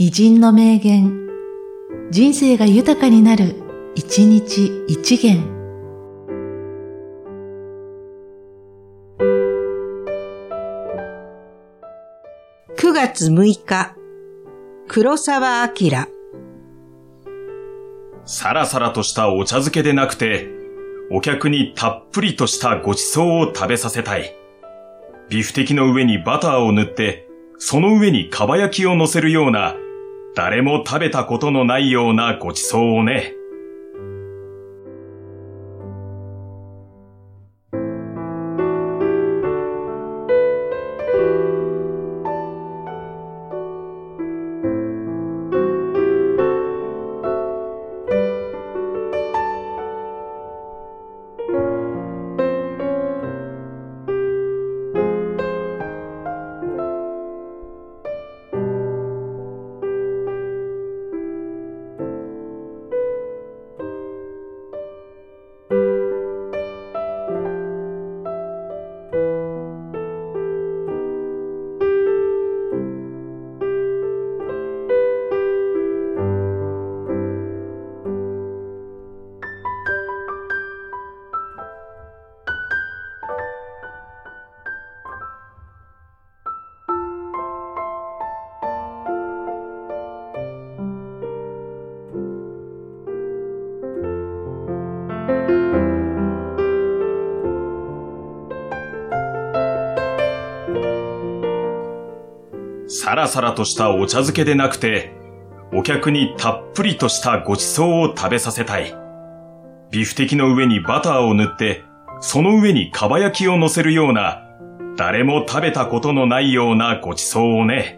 偉人の名言、人生が豊かになる、一日一元。9月6日、黒沢明。さらさらとしたお茶漬けでなくて、お客にたっぷりとしたごちそうを食べさせたい。ビフテキの上にバターを塗って、その上にかば焼きを乗せるような、誰も食べたことのないようなごちそうをね。さらさらとしたお茶漬けでなくて、お客にたっぷりとしたごちそうを食べさせたい。ビフテキの上にバターを塗って、その上にかば焼きを乗せるような、誰も食べたことのないようなごちそうをね。